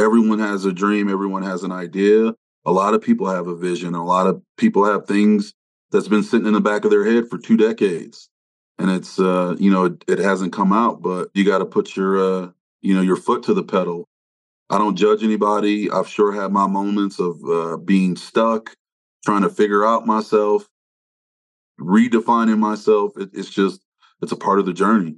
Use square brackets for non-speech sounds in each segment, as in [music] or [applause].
everyone has a dream, everyone has an idea. A lot of people have a vision. A lot of people have things that's been sitting in the back of their head for two decades. And it's uh, you know, it, it hasn't come out, but you got to put your uh, you know, your foot to the pedal. I don't judge anybody. I've sure had my moments of uh, being stuck, trying to figure out myself, redefining myself. It, it's just, it's a part of the journey.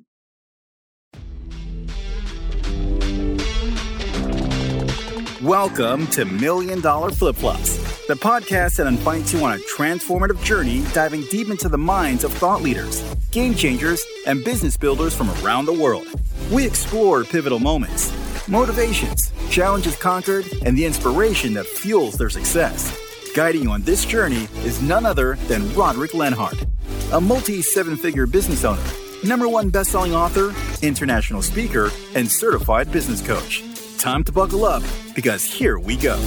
Welcome to Million Dollar Flip Flops, the podcast that invites you on a transformative journey diving deep into the minds of thought leaders, game changers, and business builders from around the world. We explore pivotal moments, motivations, challenges conquered, and the inspiration that fuels their success. Guiding you on this journey is none other than Rodric Lenhart, a multi seven figure business owner, number one best selling author, international speaker, and certified business coach time to buckle up because here we go.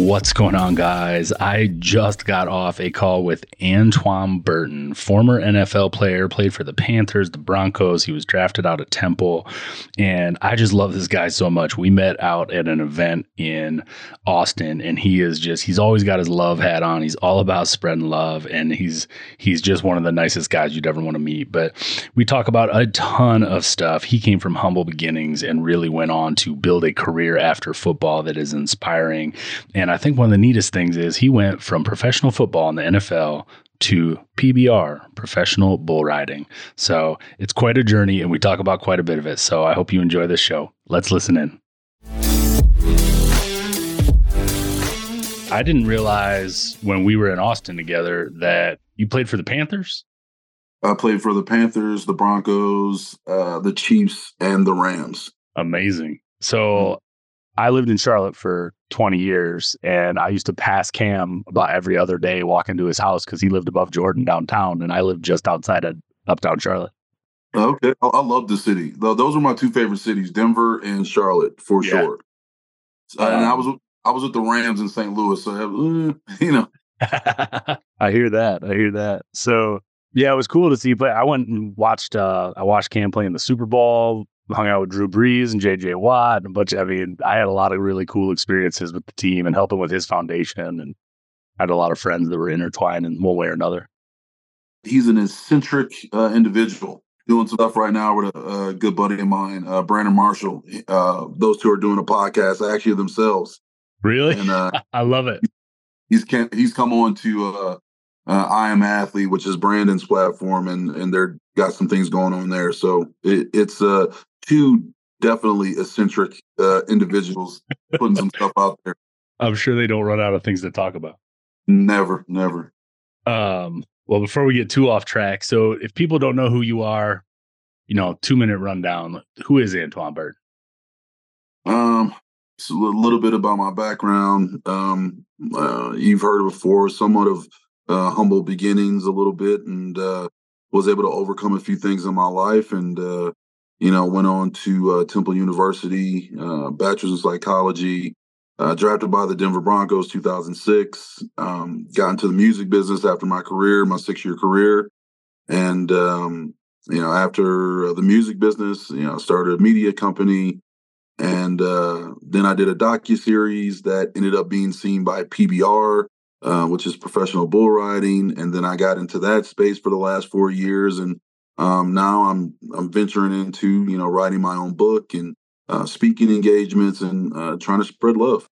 What's going on, guys? I just got off a call with Antwon Burton, former NFL player, played for the Panthers, the Broncos. He was drafted out of Temple. And I just love this guy so much. We met out at an event in Austin, and he is just, he's always got his love hat on. He's all about spreading love, and he's he's just one of the nicest guys you'd ever want to meet. But we talk about a ton of stuff. He came from humble beginnings and really went on to build a career after football that is inspiring. And and I think one of the neatest things is he went from professional football in the NFL to PBR, professional bull riding. So it's quite a journey, and we talk about quite a bit of it. So I hope you enjoy this show. Let's listen in. I didn't realize when we were in Austin together that you played for the Panthers. I played for the Panthers, the Broncos, uh, the Chiefs, and the Rams. Amazing. So I lived in Charlotte for 20 years and I used to pass Cam about every other day walking to his house because he lived above Jordan downtown and I lived just outside of uptown Charlotte. Okay. I, I love the city. Those are my two favorite cities, Denver and Charlotte for yeah. sure. Um, and I was I was with the Rams in St. Louis, so uh, [laughs] you know. [laughs] I hear that. I hear that. So yeah, it was cool to see you play. I went and watched uh I watched Cam play in the Super Bowl hung out with Drew Brees and JJ Watt and a bunch of, I mean, I had a lot of really cool experiences with the team and helping with his foundation and I had a lot of friends that were intertwined in one way or another. He's an eccentric uh, individual doing stuff right now with a, a good buddy of mine, uh, Brandon Marshall. Uh, those two are doing a podcast actually themselves. Really? And uh, [laughs] I love it. He's he's come on to uh, uh, I am athlete, which is Brandon's platform, and and they're got some things going on there. So it, it's uh two definitely eccentric uh, individuals putting some stuff out there. I'm sure they don't run out of things to talk about. Never, never. Um, well, before we get too off track, so if people don't know who you are, you know, two minute rundown. Who is Antwon Bird? Um, it's a little bit about my background. Um, uh, you've heard before, somewhat of uh, humble beginnings, a little bit, and uh, was able to overcome a few things in my life, and uh, you know, went on to uh, Temple University, uh, bachelor's in psychology, uh, drafted by the Denver Broncos 2006. Um, got into the music business after my career, my six year career. And, um, you know, after the music business, you know, started a media company. And uh, then I did a docu series that ended up being seen by PBR, uh, which is professional bull riding. And then I got into that space for the last four years and um, now I'm I'm venturing into you know writing my own book and uh, speaking engagements and uh, trying to spread love.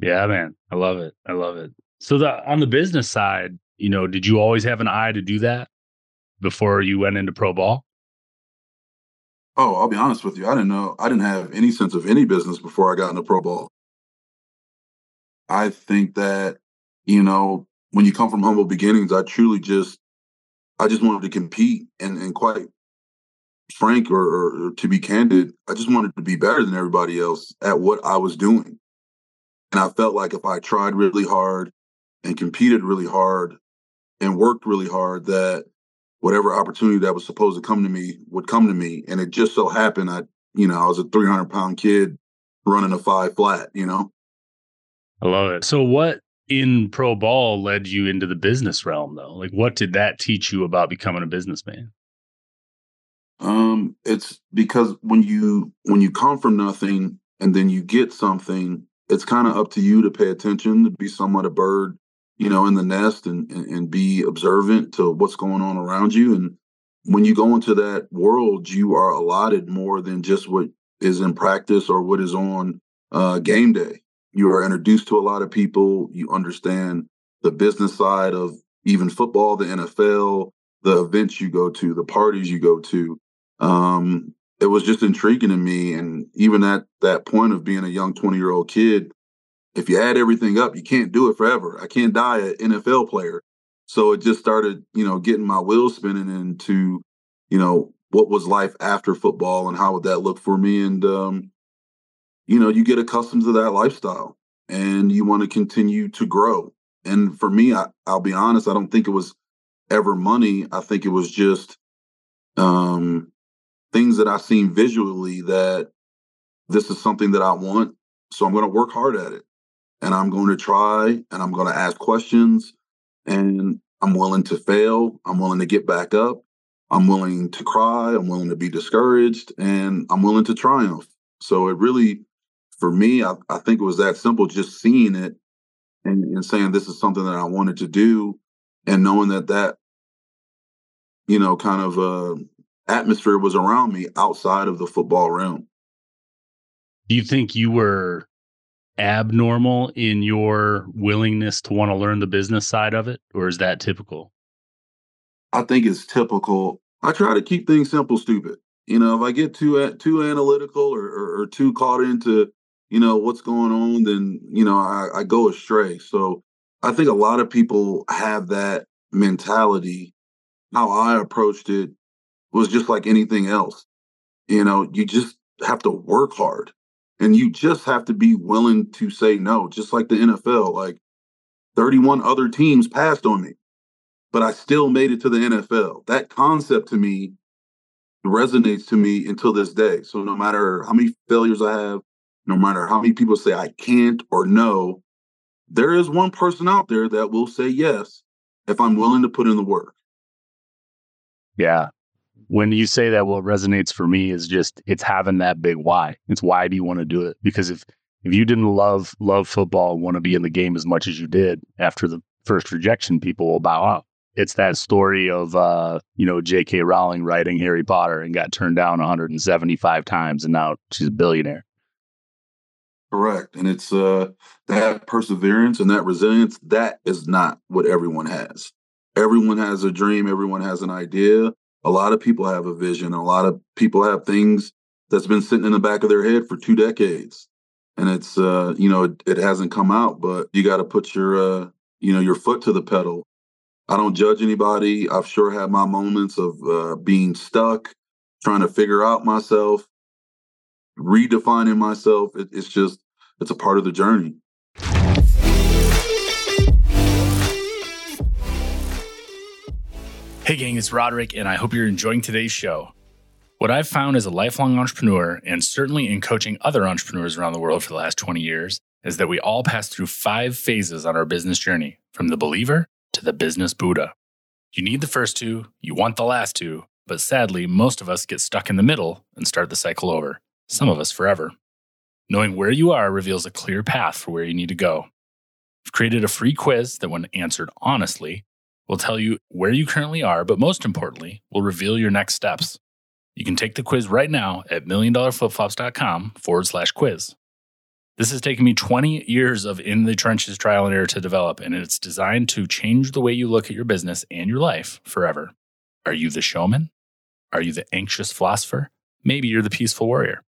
Yeah, man, I love it. I love it. So the on the business side, you know, did you always have an eye to do that before you went into pro ball? Oh, I'll be honest with you. I didn't know. I didn't have any sense of any business before I got into pro ball. I think that you know when you come from humble beginnings, I truly just I just wanted to compete and, and quite frank or, or, to be candid, I just wanted to be better than everybody else at what I was doing. And I felt like if I tried really hard and competed really hard and worked really hard, that whatever opportunity that was supposed to come to me would come to me. And it just so happened I, you know, I was a 300 pound kid running a five flat, you know? I love it. So what in pro ball led you into the business realm though? Like what did that teach you about becoming a businessman? Um, it's because when you when you come from nothing and then you get something, it's kind of up to you to pay attention, to be somewhat a bird, you know, in the nest and, and, and be observant to what's going on around you. And when you go into that world, you are allotted more than just what is in practice or what is on uh, game day. You are introduced to a lot of people. You understand the business side of even football, the NFL, the events you go to, the parties you go to. Um, it was just intriguing to me. And even at that point of being a young 20 year old kid, if you add everything up, you can't do it forever. I can't die an NFL player. So it just started, you know, getting my wheels spinning into, you know, what was life after football and how would that look for me? And, um, you know, you get accustomed to that lifestyle and you want to continue to grow. And for me, I, I'll be honest, I don't think it was ever money. I think it was just um, things that I've seen visually that this is something that I want. So I'm going to work hard at it and I'm going to try and I'm going to ask questions and I'm willing to fail. I'm willing to get back up. I'm willing to cry. I'm willing to be discouraged and I'm willing to triumph. So it really, for me, I, I think it was that simple, just seeing it and, and saying this is something that I wanted to do and knowing that that, you know, kind of uh, atmosphere was around me outside of the football realm. Do you think you were abnormal in your willingness to want to learn the business side of it, or is that typical? I think it's typical. I try to keep things simple, stupid. You know, if I get too too analytical or, or, or too caught into you know what's going on, then you know I, I go astray. So I think a lot of people have that mentality. How I approached it was just like anything else. You know, you just have to work hard and you just have to be willing to say no, just like the NFL. Like 31 other teams passed on me, but I still made it to the NFL. That concept to me resonates to me until this day. So no matter how many failures I have, no matter how many people say I can't or no, there is one person out there that will say yes if I'm willing to put in the work. Yeah when you say that, what resonates for me is just it's having that big why. It's why do you want to do it? Because if if you didn't love love football, want to be in the game as much as you did after the first rejection, people will bow out. It's that story of uh, you know J.K. Rowling writing Harry Potter and got turned down 175 times, and now she's a billionaire. Correct, and it's uh that perseverance and that resilience that is not what everyone has. Everyone has a dream. Everyone has an idea a lot of people have a vision. A lot of people have things that's been sitting in the back of their head for two decades, and it's uh, you know it, it hasn't come out. But you got to put your uh, you know your foot to the pedal. I don't judge anybody. I've sure had my moments of uh, being stuck, trying to figure out myself, redefining myself. It, it's just it's a part of the journey. Hey, gang, it's Rodric, and I hope you're enjoying today's show. What I've found as a lifelong entrepreneur, and certainly in coaching other entrepreneurs around the world for the last 20 years, is that we all pass through five phases on our business journey from the believer to the business Buddha. You need the first two, you want the last two, but sadly, most of us get stuck in the middle and start the cycle over, some of us forever. Knowing where you are reveals a clear path for where you need to go. I've created a free quiz that, when answered honestly, will tell you where you currently are, but most importantly, will reveal your next steps. You can take the quiz right now at milliondollarflipflops.com forward slash quiz. This has taken me 20 years of in the trenches trial and error to develop, and it's designed to change the way you look at your business and your life forever. Are you the showman? Are you the anxious philosopher? Maybe you're the peaceful warrior.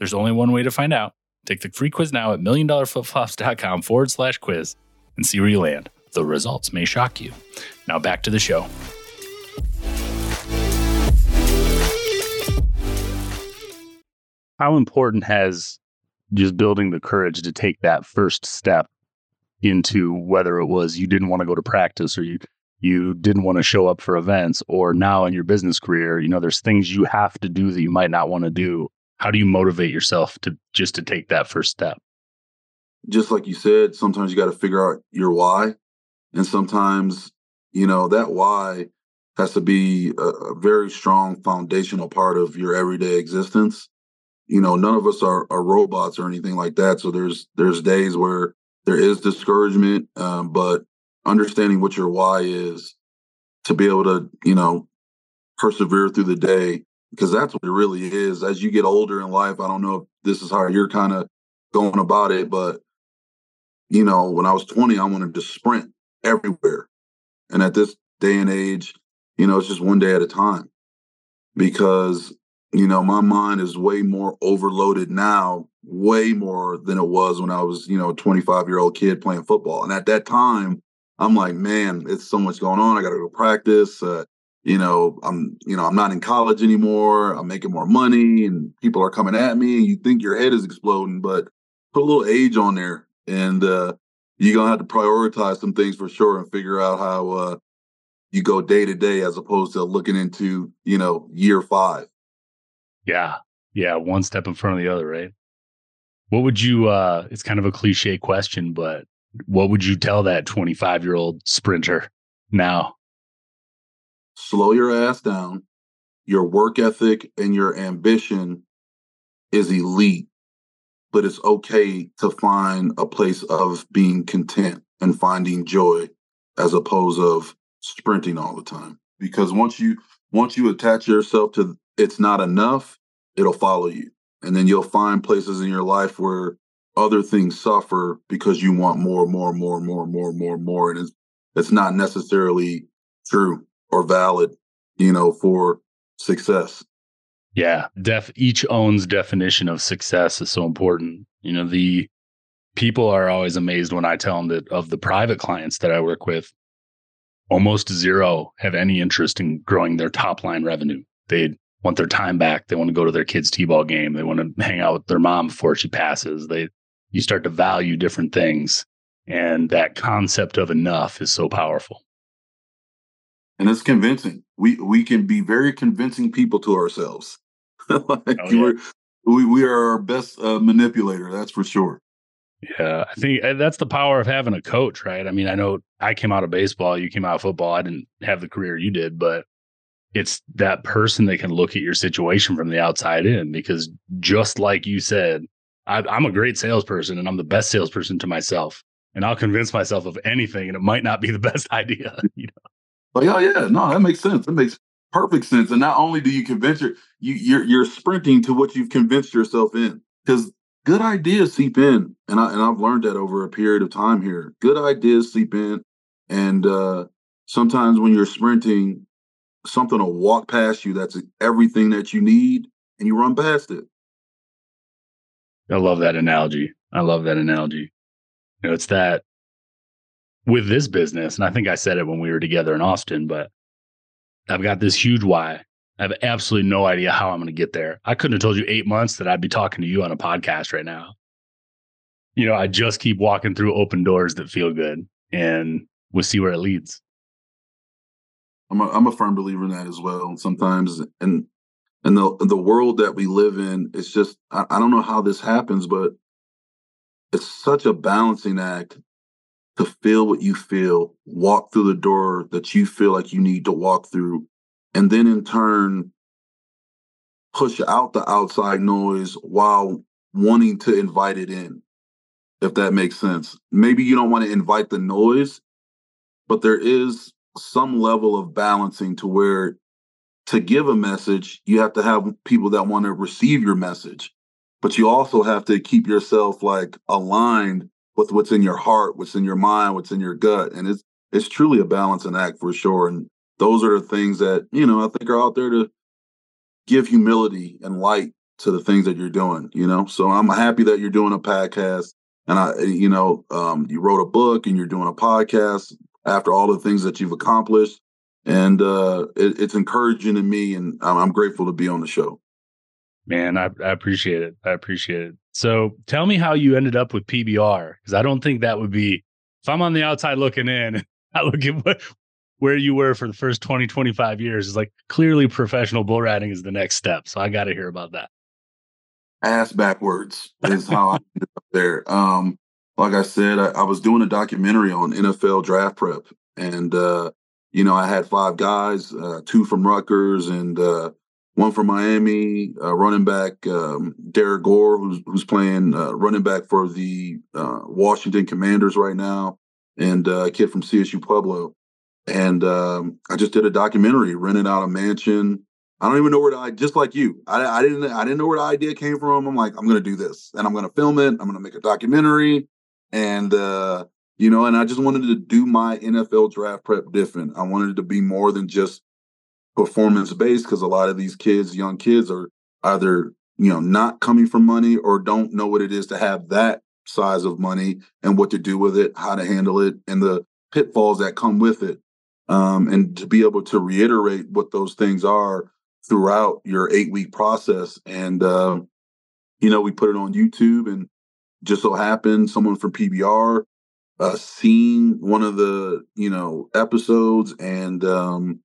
There's only one way to find out. Take the free quiz now at milliondollarflipflops.com forward slash quiz and see where you land. The results may shock you. Now back to the show. How important has just building the courage to take that first step into whether it was you didn't want to go to practice or you you didn't want to show up for events or now in your business career you know there's things you have to do that you might not want to do how do you motivate yourself to just to take that first step just like you said sometimes you got to figure out your why and sometimes, you know, that why has to be a, a very strong foundational part of your everyday existence. You know, none of us are, are robots or anything like that. So there's there's days where there is discouragement, um, but understanding what your why is to be able to, you know, persevere through the day because that's what it really is. As you get older in life, I don't know if this is how you're kind of going about it, but you know, when I was 20, I wanted to sprint everywhere. And at this day and age, you know, it's just one day at a time because, you know, my mind is way more overloaded now, way more than it was when I was, you know, a 25 year old kid playing football. And at that time, I'm like, man, it's so much going on. I got to go practice. Uh, you know, I'm, you know, I'm not in college anymore. I'm making more money and people are coming at me and you think your head is exploding, but put a little age on there and uh, you're gonna have to prioritize some things for sure and figure out how uh, you go day to day as opposed to looking into you know year five. Yeah, yeah, one step in front of the other, right? What would you? uh It's kind of a cliche question, but what would you tell that 25 year old sprinter now? Slow your ass down. Your work ethic and your ambition is elite but it's okay to find a place of being content and finding joy as opposed of sprinting all the time. Because once you once you attach yourself to it's not enough it'll follow you. And then you'll find places in your life where other things suffer because you want more more more more more more more and it's it's not necessarily true or valid you know for success yeah, def each owns definition of success is so important. You know, the people are always amazed when I tell them that of the private clients that I work with, almost zero have any interest in growing their top line revenue. They want their time back. They want to go to their kids' t-ball game. They want to hang out with their mom before she passes. They you start to value different things. And that concept of enough is so powerful. And it's convincing. We we can be very convincing people to ourselves. [laughs] like oh, yeah. we we are our best uh, manipulator, that's for sure. Yeah, I think that's the power of having a coach, right? I mean, I know I came out of baseball, you came out of football. I didn't have the career you did, but it's that person that can look at your situation from the outside in because just like you said, I, am a great salesperson and I'm the best salesperson to myself. And I'll convince myself of anything, and it might not be the [laughs] best idea. [laughs] You know? But yeah, yeah, no, that makes sense. That makes perfect sense. And not only do you convince your you you're you're sprinting to what you've convinced yourself in because good ideas seep in, and I and I've learned that over a period of time here. Good ideas seep in, and uh, sometimes when you're sprinting, something will walk past you that's everything that you need, and you run past it. I love that analogy. I love that analogy. You know, it's that with this business, and I think I said it when we were together in Austin, but I've got this huge why. I have absolutely no idea how I'm going to get there. I couldn't have told you eight months that I'd be talking to you on a podcast right now. You know, I just keep walking through open doors that feel good and we'll see where it leads. I'm a, I'm a firm believer in that as well. Sometimes, and and the the world that we live in, it's just I, I don't know how this happens, but it's such a balancing act to feel what you feel, walk through the door that you feel like you need to walk through, and then in turn push out the outside noise while wanting to invite it in, if that makes sense. Maybe you don't want to invite the noise, but there is some level of balancing to where to give a message, you have to have people that want to receive your message, but you also have to keep yourself like aligned with what's in your heart, what's in your mind, what's in your gut. And it's it's truly a balancing act for sure. And those are the things that, you know, I think are out there to give humility and light to the things that you're doing, you know. So I'm happy that you're doing a podcast. And I, you know, um, you wrote a book and you're doing a podcast after all the things that you've accomplished. And uh, it, it's encouraging to me, and I'm, I'm grateful to be on the show. Man, I, I appreciate it. I appreciate it. So tell me how you ended up with PBR because I don't think that would be if I'm on the outside looking in. [laughs] I look at what, where you were for the first 20, 25 years. Is like clearly professional bull riding is the next step. So I got to hear about that. Ass backwards is how I [laughs] ended up there. Um, like I said, I, I, was doing a documentary on NFL draft prep, and uh, you know, I had five guys, uh, two from Rutgers and uh, one from Miami, uh, running back um, Derrick Gore, who's who's playing uh, running back for the uh, Washington Commanders right now, and uh, a kid from CSU Pueblo. And um, I just did a documentary, rented out a mansion. I don't even know where I just like you. I, I didn't I didn't know where the idea came from. I'm like, I'm gonna do this, and I'm gonna film it. I'm gonna make a documentary, and uh, you know, and I just wanted to do my NFL draft prep different. I wanted to be more than just performance based because a lot of these kids, young kids, are either you know not coming from money or don't know what it is to have that size of money and what to do with it, how to handle it, and the pitfalls that come with it. Um, and to be able to reiterate what those things are throughout your eight week process. And, uh, you know, we put it on YouTube and just so happened someone from PBR uh, seen one of the, you know, episodes and um,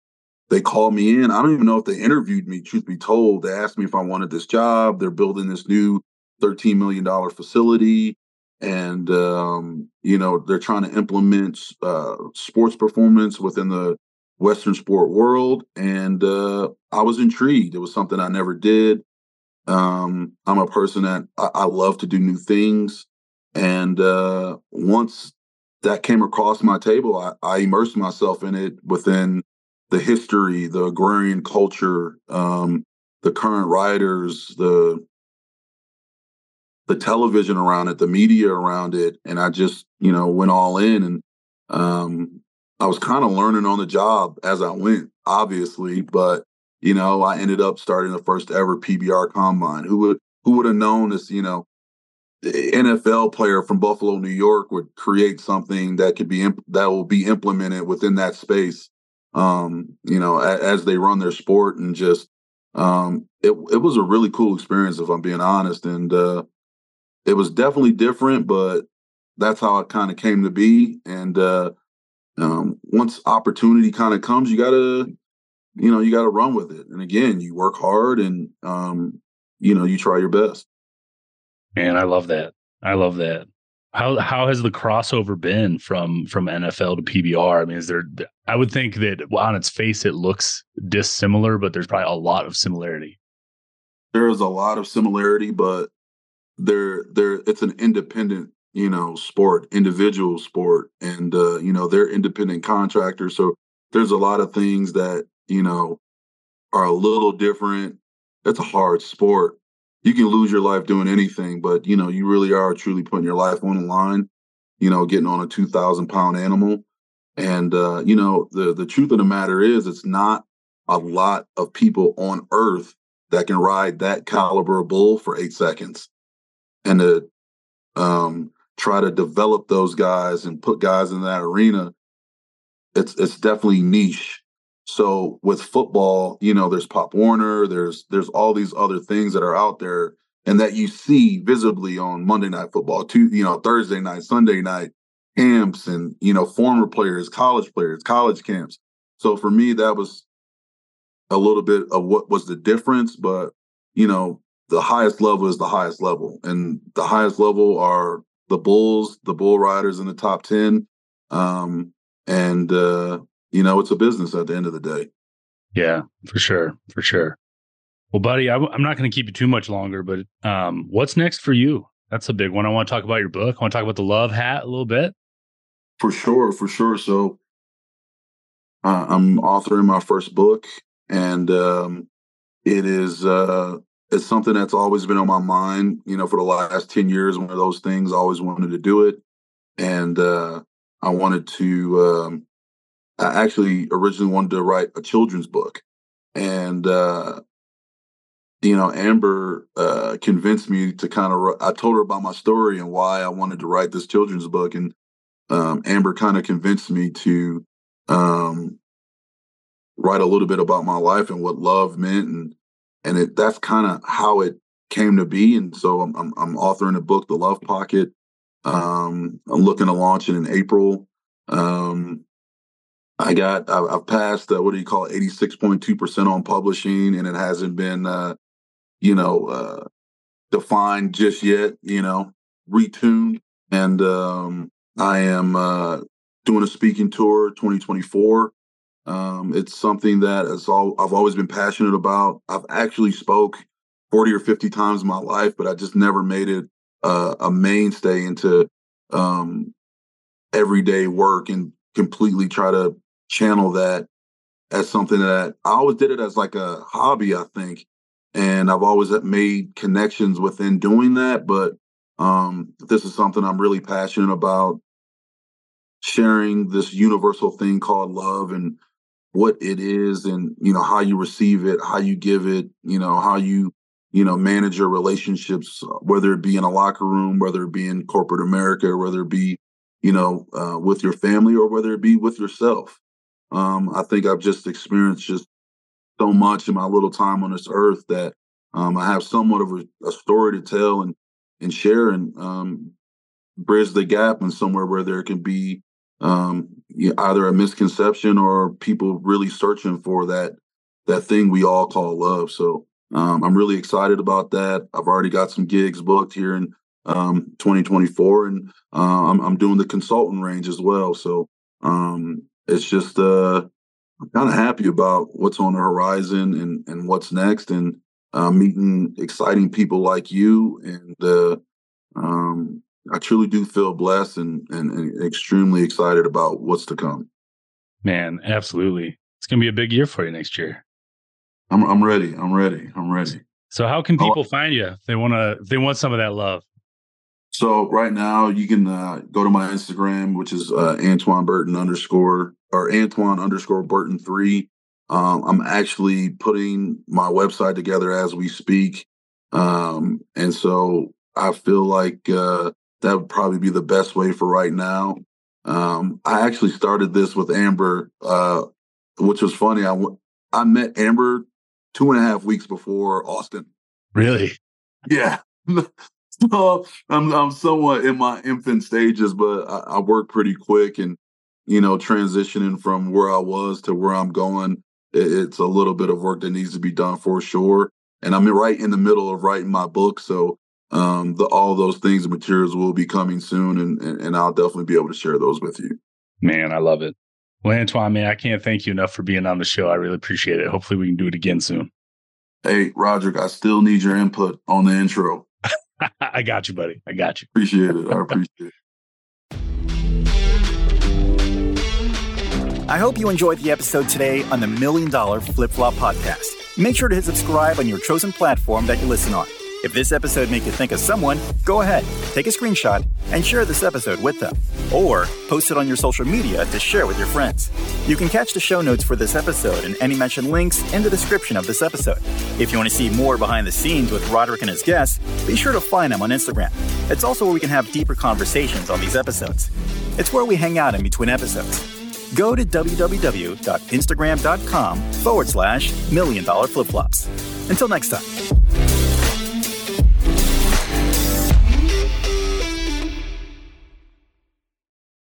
they called me in. I don't even know if they interviewed me, truth be told. They asked me if I wanted this job. They're building this new $13 million facility. And, um, you know, they're trying to implement uh, sports performance within the Western sport world. And uh, I was intrigued. It was something I never did. Um, I'm a person that I, I love to do new things. And uh, once that came across my table, I, I immersed myself in it within the history, the agrarian culture, um, the current writers, the the television around it, the media around it, and I just you know went all in, and um, I was kind of learning on the job as I went, obviously, but you know I ended up starting the first ever PBR combine. Who would who would have known this? You know, NFL player from Buffalo, New York, would create something that could be imp- that will be implemented within that space um, you know, a, as they run their sport and just um, it it was a really cool experience if I'm being honest, and uh, it was definitely different, but that's how it kind of came to be. And uh, um, once opportunity kind of comes, you gotta you know you gotta run with it. And again, you work hard and um, you know you try your best. Man, I love that. I love that. How how has the crossover been from from NFL to PBR? I mean, is there? I would think that on its face it looks dissimilar, but there's probably a lot of similarity. There is a lot of similarity, but there there it's an independent you know sport, individual sport, and uh, you know they're independent contractors, so there's a lot of things that you know are a little different. It's a hard sport, you can lose your life doing anything, but you know, you really are truly putting your life on the line, you know, getting on a 2000 pound animal. And, uh, you know, the, the truth of the matter is it's not a lot of people on earth that can ride that caliber bull for eight seconds and to um, try to develop those guys and put guys in that arena. It's, it's definitely niche so with football, you know, there's Pop Warner, there's there's all these other things that are out there and that you see visibly on Monday Night Football, to you know, Thursday night, Sunday night camps, and you know, former players, college players, college camps. So for me, that was a little bit of what was the difference, but you know, the highest level is the highest level, and the highest level are the Bulls, the Bull Riders in the top ten, um, and uh, you know, it's a business at the end of the day. Yeah, for sure. For sure. Well, buddy, I, am not going to keep you too much longer, but um, what's next for you? That's a big one. I want to talk about your book. I want to talk about the Love Hat a little bit. For sure, for sure. So, uh, I'm authoring my first book, and um, it is uh, it's something that's always been on my mind. You know, for the last ten years, one of those things. I always wanted to do it, and uh, I wanted to um, I actually originally wanted to write a children's book, and uh, you know, Amber uh, convinced me to kind of. I told her about my story and why I wanted to write this children's book, and um, Amber kind of convinced me to um, write a little bit about my life and what love meant, and and it, that's kind of how it came to be. And so I'm, I'm, I'm authoring a book, The Love Pocket. Um, I'm looking to launch it in April. Um, I got I've passed uh, what do you call eighty six point two percent on publishing, and it hasn't been uh, you know uh, defined just yet. You know, retuned, and um, I am uh, doing a speaking tour 2024. Um, it's something that is all I've always been passionate about. I've actually spoke 40 or 50 times in my life, but I just never made it uh, a mainstay into um, everyday work and completely try to channel that as something that I always did it as like a hobby, I think. And I've always made connections within doing that. But um, this is something I'm really passionate about sharing this universal thing called love and what it is and you know how you receive it how you give it you know how you you know manage your relationships whether it be in a locker room whether it be in corporate america whether it be you know uh, with your family or whether it be with yourself um, i think i've just experienced just so much in my little time on this earth that um, i have somewhat of a, a, story to tell and and share and um, bridge the gap and somewhere where there can be um, either a misconception or people really searching for that that thing we all call love. So um, I'm really excited about that. I've already got some gigs booked here in um, 2024, and uh, I'm, I'm, doing the consultant range as well. So um, it's just uh, I'm kind of happy about what's on the horizon and and what's next, and uh, meeting exciting people like you and uh, um, I truly do feel blessed and, and, and extremely excited about what's to come. Man, absolutely. It's going to be a big year for you next year. I'm I'm ready. I'm ready. I'm ready. So how can people find you if they want to they want some of that love? So right now you can uh, go to my Instagram, which is uh, Antwon Burton underscore or Antwon underscore Burton three. Um, I'm actually putting my website together as we speak, um, and so I feel like uh, that would probably be the best way for right now. Um, I actually started this with Amber, uh, which was funny. I, I met Amber two and a half weeks before Austin. Really? Yeah. [laughs] [laughs] so I'm I'm somewhat in my infant stages, but I, I work pretty quick and you know transitioning from where I was to where I'm going. It, it's a little bit of work that needs to be done for sure. And I'm right in the middle of writing my book, so um, the, all those things and materials will be coming soon, and, and, and I'll definitely be able to share those with you. Man, I love it. Well, Antwon, man, I can't thank you enough for being on the show. I really appreciate it. Hopefully, we can do it again soon. Hey, Rodric, I still need your input on the intro. [laughs] I got you, buddy. I got you. Appreciate it. I appreciate it. I hope you enjoyed the episode today on the Million Dollar Flip Flop Podcast. Make sure to hit subscribe on your chosen platform that you listen on. If this episode made you think of someone, go ahead, take a screenshot, and share this episode with them. Or post it on your social media to share with your friends. You can catch the show notes for this episode and any mentioned links in the description of this episode. If you want to see more behind the scenes with Rodric and his guests, be sure to find them on Instagram. It's also where we can have deeper conversations on these episodes. It's where we hang out in between episodes go to www.instagram.com forward slash million dollar flip flops. Until next time.